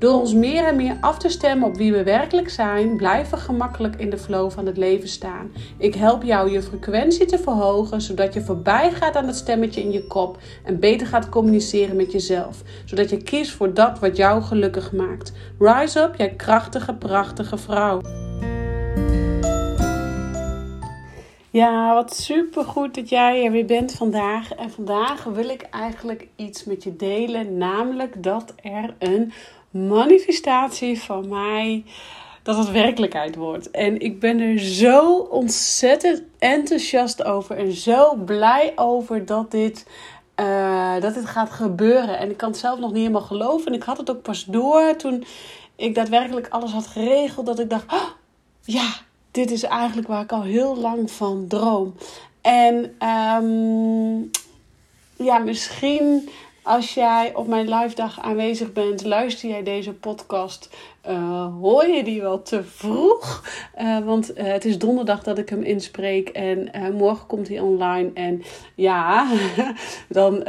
Door ons meer en meer af te stemmen op wie we werkelijk zijn, blijven we gemakkelijk in de flow van het leven staan. Ik help jou je frequentie te verhogen, zodat je voorbij gaat aan het stemmetje in je kop en beter gaat communiceren met jezelf, zodat je kiest voor dat wat jou gelukkig maakt. Rise up, jij krachtige, prachtige vrouw. Ja, wat super goed dat jij er weer bent vandaag. En vandaag wil ik eigenlijk iets met je delen, namelijk dat er een manifestatie van mij dat het werkelijkheid wordt. En ik ben er zo ontzettend enthousiast over en zo blij over dat dit, uh, dat dit gaat gebeuren. En ik kan het zelf nog niet helemaal geloven. En ik had het ook pas door toen ik daadwerkelijk alles had geregeld. Dat ik dacht, oh, ja, dit is eigenlijk waar ik al heel lang van droom. En um, ja, misschien als jij op mijn live dag aanwezig bent, luister jij deze podcast, uh, hoor je die wel te vroeg. Uh, want uh, het is donderdag dat ik hem inspreek en morgen komt hij online. En ja, dan,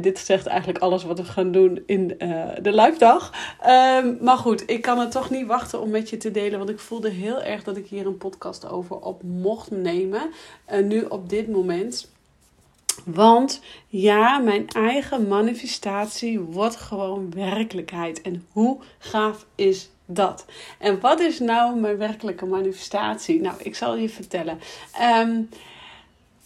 dit zegt eigenlijk alles wat we gaan doen in de live dag. Um, maar goed, ik kan het toch niet wachten om met je te delen, want ik voelde heel erg dat ik hier een podcast over op mocht nemen. nu op dit moment. Want ja, mijn eigen manifestatie wordt gewoon werkelijkheid. En hoe gaaf is dat? En wat is nou mijn werkelijke manifestatie? Nou, ik zal je vertellen. Um,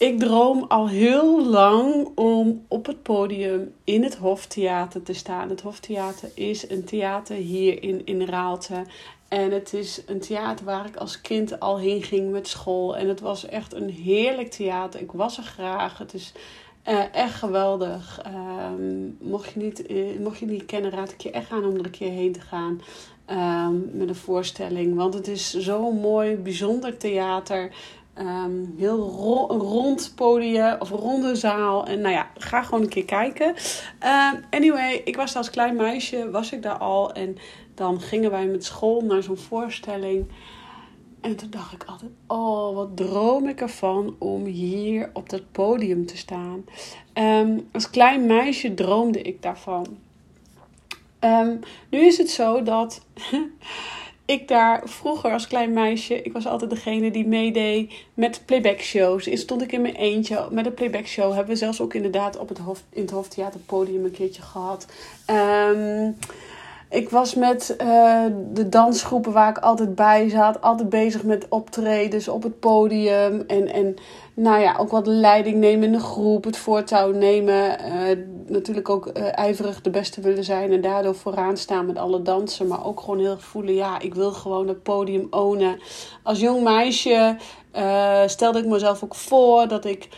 ik droom al heel lang om op het podium in het Hoftheater te staan. Het Hoftheater is een theater hier in, in Raalte. En het is een theater waar ik als kind al heen ging met school. En het was echt een heerlijk theater. Ik was er graag. Het is uh, echt geweldig. Um, mocht, je niet, uh, mocht je niet kennen, raad ik je echt aan om er een keer heen te gaan. Um, met een voorstelling. Want het is zo'n mooi, bijzonder theater. Um, heel ro rond podium of ronde zaal. En nou ja, ga gewoon een keer kijken. anyway, ik was als klein meisje, was ik daar al. En dan gingen wij met school naar zo'n voorstelling. En toen dacht ik altijd, oh, wat droom ik ervan om hier op dat podium te staan. Um, als klein meisje droomde ik daarvan. Nu is het zo dat ik daar vroeger als klein meisje, ik was altijd degene die meedeed met playback shows. Eerst stond ik in mijn eentje met een playback show. Hebben we zelfs ook inderdaad op het hof, in het Hoftheater podium een keertje gehad. Um, ik was met uh, de dansgroepen waar ik altijd bij zat, altijd bezig met optredens op het podium. En, en nou ja, ook wat leiding nemen in de groep, het voortouw nemen. Uh, natuurlijk ook uh, ijverig de beste willen zijn en daardoor vooraan staan met alle dansen. Maar ook gewoon heel voelen, ja, ik wil gewoon het podium ownen. Als jong meisje stelde ik mezelf ook voor dat ik...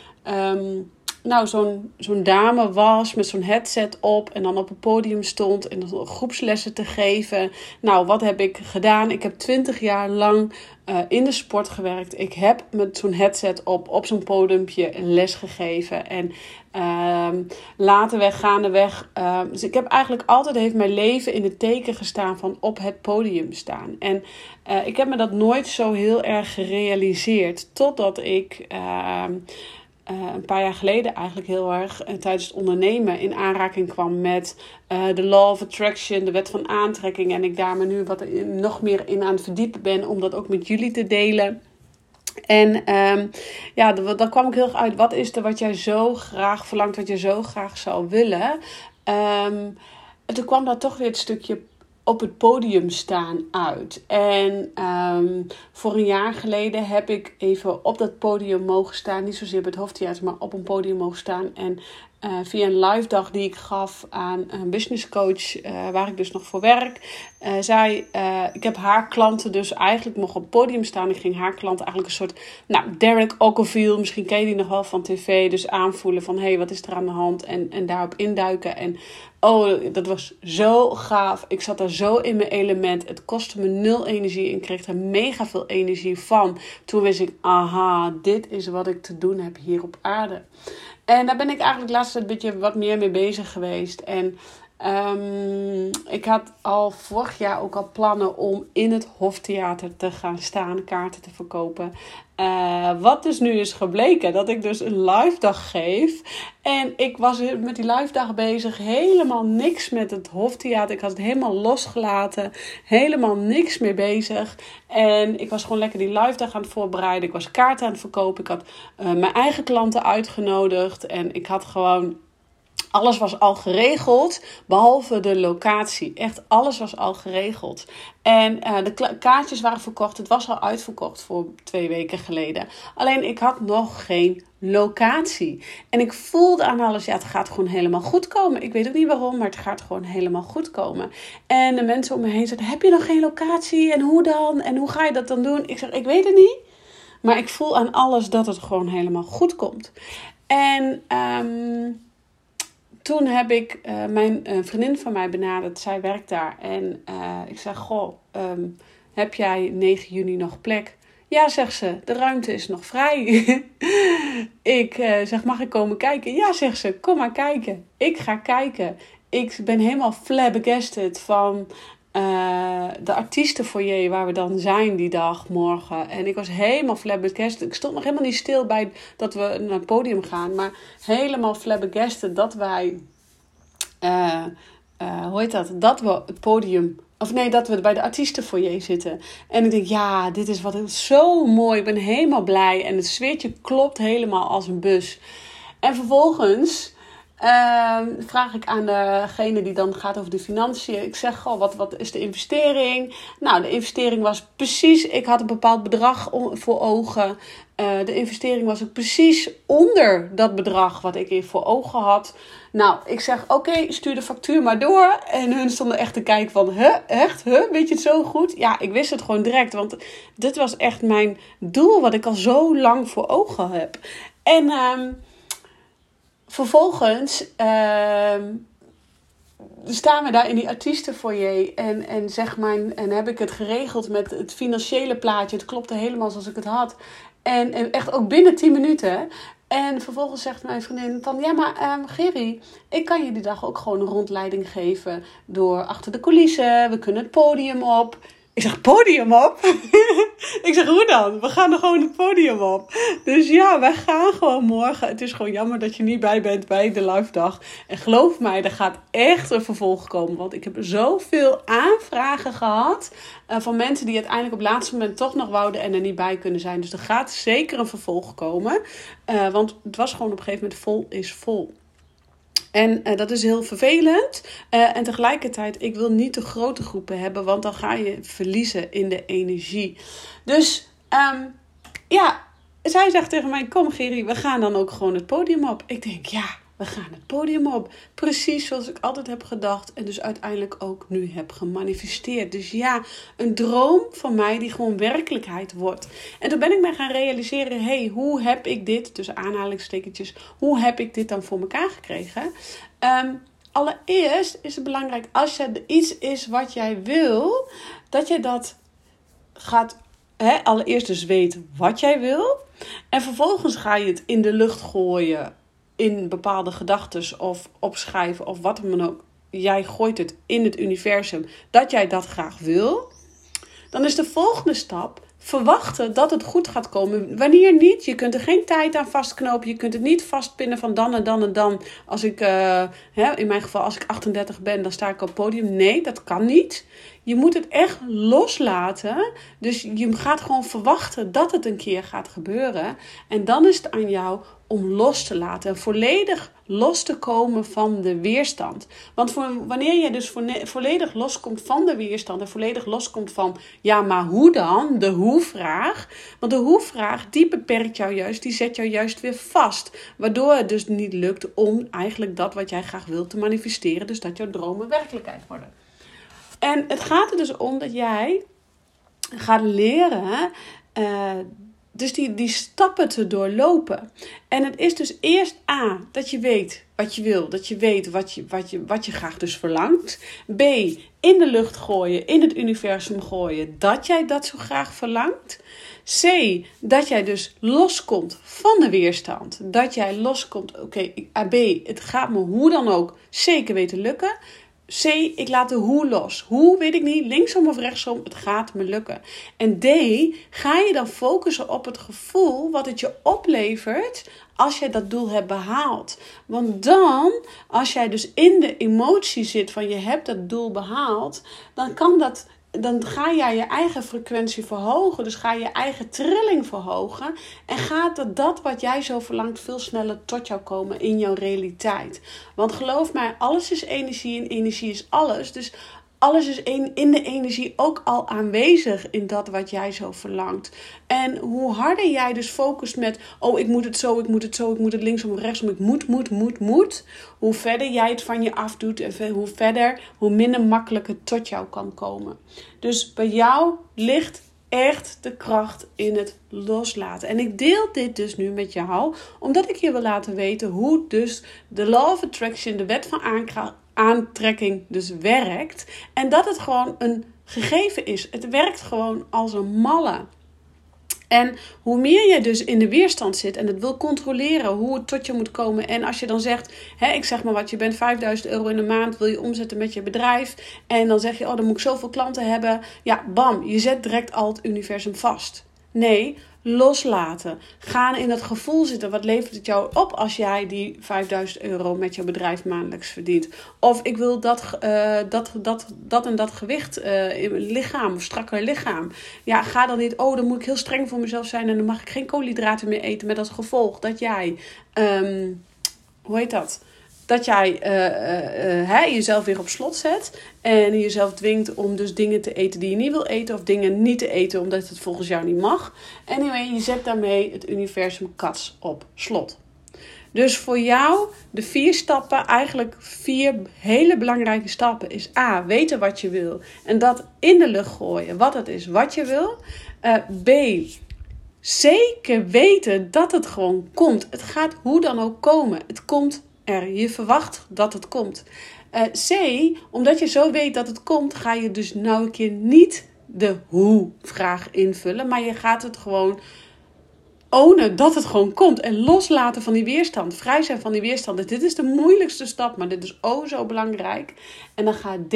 Um, nou, zo'n zo'n dame was met zo'n headset op en dan op het podium stond en groepslessen te geven. Nou, wat heb ik gedaan? Ik heb twintig jaar lang uh, in de sport gewerkt. Ik heb met zo'n headset op, op zo'n podiumpje een les gegeven. En uh, later gaandeweg. Uh, dus ik heb eigenlijk altijd heeft mijn leven in het teken gestaan van op het podium staan. En uh, ik heb me dat nooit zo heel erg gerealiseerd. Totdat ik ehm, uh, een paar jaar geleden eigenlijk heel erg uh, tijdens het ondernemen in aanraking kwam met uh, de Law of Attraction, de wet van aantrekking. En ik daar me nu wat nog meer in aan het verdiepen ben om dat ook met jullie te delen. En um, ja, dan kwam ik heel erg uit. Wat is er wat jij zo graag verlangt, wat je zo graag zou willen? Um, en toen kwam daar toch weer het stukje op het podium staan uit. En um, voor een jaar geleden heb ik even op dat podium mogen staan. Niet zozeer bij het Hoftheater, maar op een podium mogen staan. En uh, via een live dag die ik gaf aan een business coach, uh, waar ik dus nog voor werk. Uh, zij, ik heb haar klanten dus eigenlijk nog op het podium staan. Ik ging haar klanten eigenlijk een soort, nou, Derek Ockerville, misschien ken je die nog wel van tv. Dus aanvoelen van, hey, wat is er aan de hand? En, en daarop induiken. En oh, dat was zo gaaf. Ik zat daar zo in mijn element. Het kostte me nul energie en kreeg er mega veel energie van. Toen wist ik, aha, dit is wat ik te doen heb hier op aarde. En daar ben ik eigenlijk laatst een beetje wat meer mee bezig geweest. En um, ik had al vorig jaar ook al plannen om in het Hoftheater te gaan staan, kaarten te verkopen. Uh, wat dus nu is gebleken, dat ik dus een live dag geef. En ik was met die live dag bezig, helemaal niks met het Hoftheater. Ik had het helemaal losgelaten, helemaal niks mee bezig. En ik was gewoon lekker die live dag aan het voorbereiden. Ik was kaarten aan het verkopen. Ik had uh, mijn eigen klanten uitgenodigd. En ik had gewoon alles was al geregeld, behalve de locatie. Echt alles was al geregeld. En uh, de kaartjes waren verkocht. Het was al uitverkocht voor twee weken geleden. Alleen ik had nog geen locatie. En ik voelde aan alles, ja, het gaat gewoon helemaal goed komen. Ik weet ook niet waarom, maar het gaat gewoon helemaal goed komen. En de mensen om me heen zeiden, heb je nog geen locatie? En hoe dan? En hoe ga je dat dan doen? Ik zeg, ik weet het niet. Maar ik voel aan alles dat het gewoon helemaal goed komt. En... Um, toen heb ik uh, mijn uh, vriendin van mij benaderd. Zij werkt daar. En uh, ik zeg: Goh, um, heb jij 9 juni nog plek? Ja, zegt ze, de ruimte is nog vrij. ik zeg: Mag ik komen kijken? Ja, zegt ze, kom maar kijken. Ik ga kijken. Ik ben helemaal flabbergasted van uh, de artiestenfoyer waar we dan zijn die dag morgen. En ik was helemaal flabbergasted. Ik stond nog helemaal niet stil bij dat we naar het podium gaan. Maar helemaal flabbergasted dat wij... Uh, uh, hoe heet dat? Dat we het podium... Of nee, dat we bij de artiestenfoyer zitten. En ik denk, ja, dit is wat zo mooi. Ik ben helemaal blij. En het sfeertje klopt helemaal als een bus. En vervolgens Ehm, vraag ik aan degene die dan gaat over de financiën. Ik zeg, goh, wat, wat is de investering? Nou, de investering was precies, ik had een bepaald bedrag voor ogen. Uh, de investering was ook precies onder dat bedrag wat ik voor ogen had. Nou, ik zeg, oké, stuur de factuur maar door. En hun stonden echt te kijken van, huh, echt, huh, weet je het zo goed? Ja, ik wist het gewoon direct, want dit was echt mijn doel wat ik al zo lang voor ogen heb. En... Uh, vervolgens uh, staan we daar in die artiestenfoyer en, en zeg maar, en heb ik het geregeld met het financiële plaatje. Het klopte helemaal zoals ik het had. En, echt ook binnen 10 minuten. En vervolgens zegt mijn vriendin van, ja maar um, Gerry, ik kan je die dag ook gewoon een rondleiding geven door achter de coulissen. We kunnen het podium op. Ik zeg, podium op? ik zeg, hoe dan? We gaan er gewoon het podium op. Dus ja, wij gaan gewoon morgen. Het is gewoon jammer dat je niet bij bent bij de live dag. En geloof mij, er gaat echt een vervolg komen. Want ik heb zoveel aanvragen gehad uh, van mensen die uiteindelijk op het laatste moment toch nog wouden en er niet bij kunnen zijn. Dus er gaat zeker een vervolg komen. Uh, want het was gewoon op een gegeven moment vol is vol. En uh, dat is heel vervelend. Uh, en tegelijkertijd, ik wil niet te grote groepen hebben, want dan ga je verliezen in de energie. Dus um, ja, zij zegt tegen mij: Kom, Gerry, we gaan dan ook gewoon het podium op. Ik denk, ja, we gaan het podium op. Precies zoals ik altijd heb gedacht en dus uiteindelijk ook nu heb gemanifesteerd. Dus ja, een droom van mij die gewoon werkelijkheid wordt. En toen ben ik me gaan realiseren, hey, hoe heb ik dit, tussen aanhalingstekentjes, hoe heb ik dit dan voor elkaar gekregen? Um, allereerst is het belangrijk, als er iets is wat jij wil, dat je dat gaat, hè, allereerst dus weet wat jij wil. En vervolgens ga je het in de lucht gooien in bepaalde gedachten of opschrijven of wat dan ook. Jij gooit het in het universum dat jij dat graag wil. Dan is de volgende stap verwachten dat het goed gaat komen. Wanneer niet, je kunt er geen tijd aan vastknopen. Je kunt het niet vastpinnen van dan en dan en dan. Als ik, uh, hè, in mijn geval, als ik 38 ben, dan sta ik op het podium. Nee, dat kan niet. je moet het echt loslaten. Dus je gaat gewoon verwachten dat het een keer gaat gebeuren. En dan is het aan jou om los te laten. En volledig los te komen van de weerstand. Want voor, wanneer je dus volledig loskomt van de weerstand en volledig loskomt van, ja, maar hoe dan? De hoe-vraag. Want de hoe-vraag, die beperkt jou juist, die zet jou juist weer vast. Waardoor het dus niet lukt om eigenlijk dat wat jij graag wilt te manifesteren. Dus dat jouw dromen werkelijkheid worden. En het gaat er dus om dat jij gaat leren. Uh, dus die, die stappen te doorlopen. En het is dus eerst A, dat je weet wat je wil. Dat je weet wat je, wat je, wat je graag dus verlangt. B, in de lucht gooien, in het universum gooien, dat jij dat zo graag verlangt. C, dat jij dus loskomt van de weerstand. Dat jij loskomt, oké, okay, B, het gaat me hoe dan ook zeker weten lukken. C, ik laat de hoe los. Hoe weet ik niet, linksom of rechtsom, het gaat me lukken. En D, ga je dan focussen op het gevoel wat het je oplevert als jij dat doel hebt behaald. Want dan, als jij dus in de emotie zit van je hebt dat doel behaald, dan kan dat dan ga jij je eigen frequentie verhogen. Dus ga je eigen trilling verhogen. En gaat dat, dat wat jij zo verlangt veel sneller tot jou komen in jouw realiteit. Want geloof mij, alles is energie en energie is alles. Dus alles is in de energie ook al aanwezig in dat wat jij zo verlangt. En hoe harder jij dus focust met, oh ik moet het zo, ik moet het zo, ik moet het linksom rechtsom, ik moet, moet, moet, moet. Hoe verder jij het van je afdoet en hoe verder, hoe minder makkelijk het tot jou kan komen. Dus bij jou ligt echt de kracht in het loslaten. En ik deel dit dus nu met jou, omdat ik je wil laten weten hoe dus de Law of Attraction, de wet van aantrekking, dus werkt. En dat het gewoon een gegeven is. Het werkt gewoon als een malle. En hoe meer je dus in de weerstand zit en het wil controleren hoe het tot je moet komen. En als je dan zegt, hè, ik zeg maar wat, je bent 5000 euro in de maand, wil je omzetten met je bedrijf. En dan zeg je, oh dan moet ik zoveel klanten hebben. Ja, bam, je zet direct al het universum vast. Nee, loslaten. Gaan in het gevoel zitten. Wat levert het jou op als jij die 5000 euro met jouw bedrijf maandelijks verdient? Of ik wil dat, uh, dat, dat, dat en dat gewicht uh, in lichaam, of strakker lichaam. Ja, ga dan niet, oh dan moet ik heel streng voor mezelf zijn en dan mag ik geen koolhydraten meer eten. Met als gevolg dat jij, um, hoe heet dat? Dat jij uh, jezelf weer op slot zet. En jezelf dwingt om dus dingen te eten die je niet wil eten. Of dingen niet te eten omdat het volgens jou niet mag. Anyway, je zet daarmee het universum kats op slot. Dus voor jou de vier stappen, eigenlijk vier hele belangrijke stappen, is A. Weten wat je wil. En dat in de lucht gooien, wat het is wat je wil. B. Zeker weten dat het gewoon komt. Het gaat hoe dan ook komen. Het komt Je verwacht dat het komt. Uh, C, omdat je zo weet dat het komt, ga je dus nou een keer niet de hoe-vraag invullen, maar je gaat het gewoon ownen dat het gewoon komt en loslaten van die weerstand. Vrij zijn van die weerstand. Dit is de moeilijkste stap, maar dit is oh zo belangrijk. En dan gaat D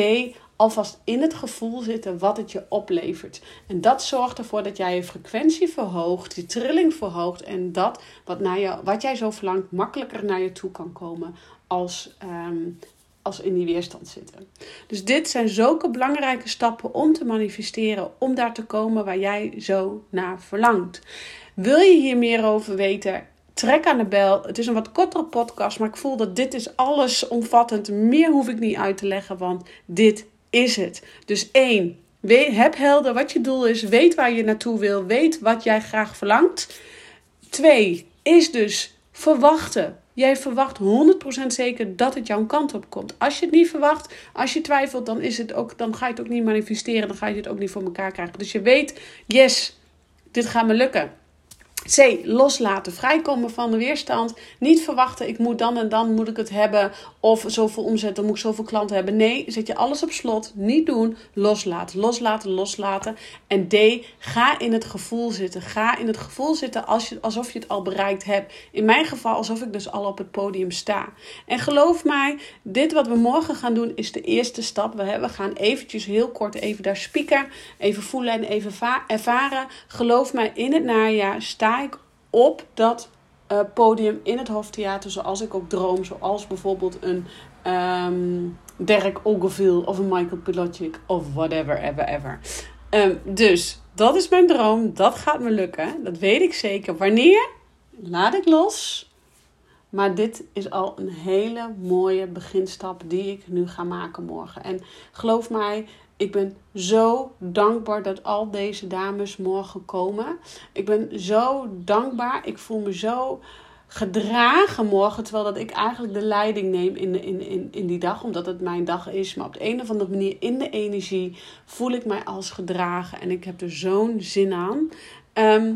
alvast in het gevoel zitten wat het je oplevert. En dat zorgt ervoor dat jij je frequentie verhoogt, je trilling verhoogt en dat wat, naar je, wat jij zo verlangt makkelijker naar je toe kan komen als, um, als in die weerstand zitten. Dus dit zijn zulke belangrijke stappen om te manifesteren, om daar te komen waar jij zo naar verlangt. Wil je hier meer over weten? Trek aan de bel. Het is een wat kortere podcast, maar ik voel dat dit is alles omvattend. Meer hoef ik niet uit te leggen, want dit is het. Dus één, heb helder wat je doel is. Weet waar je naartoe wil. Weet wat jij graag verlangt. Twee, is dus verwachten. Jij verwacht 100% zeker dat het jouw kant op komt. Als je het niet verwacht, als je twijfelt, dan, is het ook, dan ga je het ook niet manifesteren. Dan ga je het ook niet voor elkaar krijgen. Dus je weet, yes, dit gaat me lukken. C. Loslaten. Vrijkomen van de weerstand. Niet verwachten, ik moet dan en dan moet ik het hebben. Of zoveel omzet, dan moet ik zoveel klanten hebben. Nee, zet je alles op slot. Niet doen. Loslaten, loslaten, loslaten. En D. Ga in het gevoel zitten. Ga in het gevoel zitten als je, alsof je het al bereikt hebt. In mijn geval alsof ik dus al op het podium sta. En geloof mij, dit wat we morgen gaan doen is de eerste stap. We, gaan eventjes heel kort even daar spieken. Even voelen en even ervaren. Geloof mij, in het najaar sta ik op dat uh, podium in het Hoftheater, zoals ik ook droom. Zoals bijvoorbeeld een um, Derek Ogilvie of een Michael Pilotic of whatever, ever, ever. Um, dus dat is mijn droom. Dat gaat me lukken. Dat weet ik zeker. Wanneer? Laat ik los. Maar dit is al een hele mooie beginstap die ik nu ga maken morgen. En geloof mij, ik ben zo dankbaar dat al deze dames morgen komen. Ik ben zo dankbaar. Ik voel me zo gedragen morgen. Terwijl dat ik eigenlijk de leiding neem in, in, in, in die dag. Omdat het mijn dag is. Maar op de een of andere manier in de energie voel ik mij als gedragen. En ik heb er zo'n zin aan. Ehm,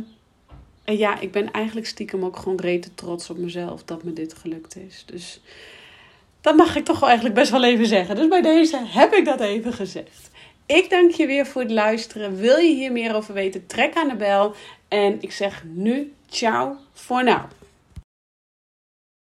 en ja, ik ben eigenlijk stiekem ook gewoon rete trots op mezelf dat me dit gelukt is. Dus dat mag ik toch wel eigenlijk best wel even zeggen. Dus bij deze heb ik dat even gezegd. Ik dank je weer voor het luisteren. Wil je hier meer over weten? Trek aan de bel. En ik zeg nu ciao voor nu.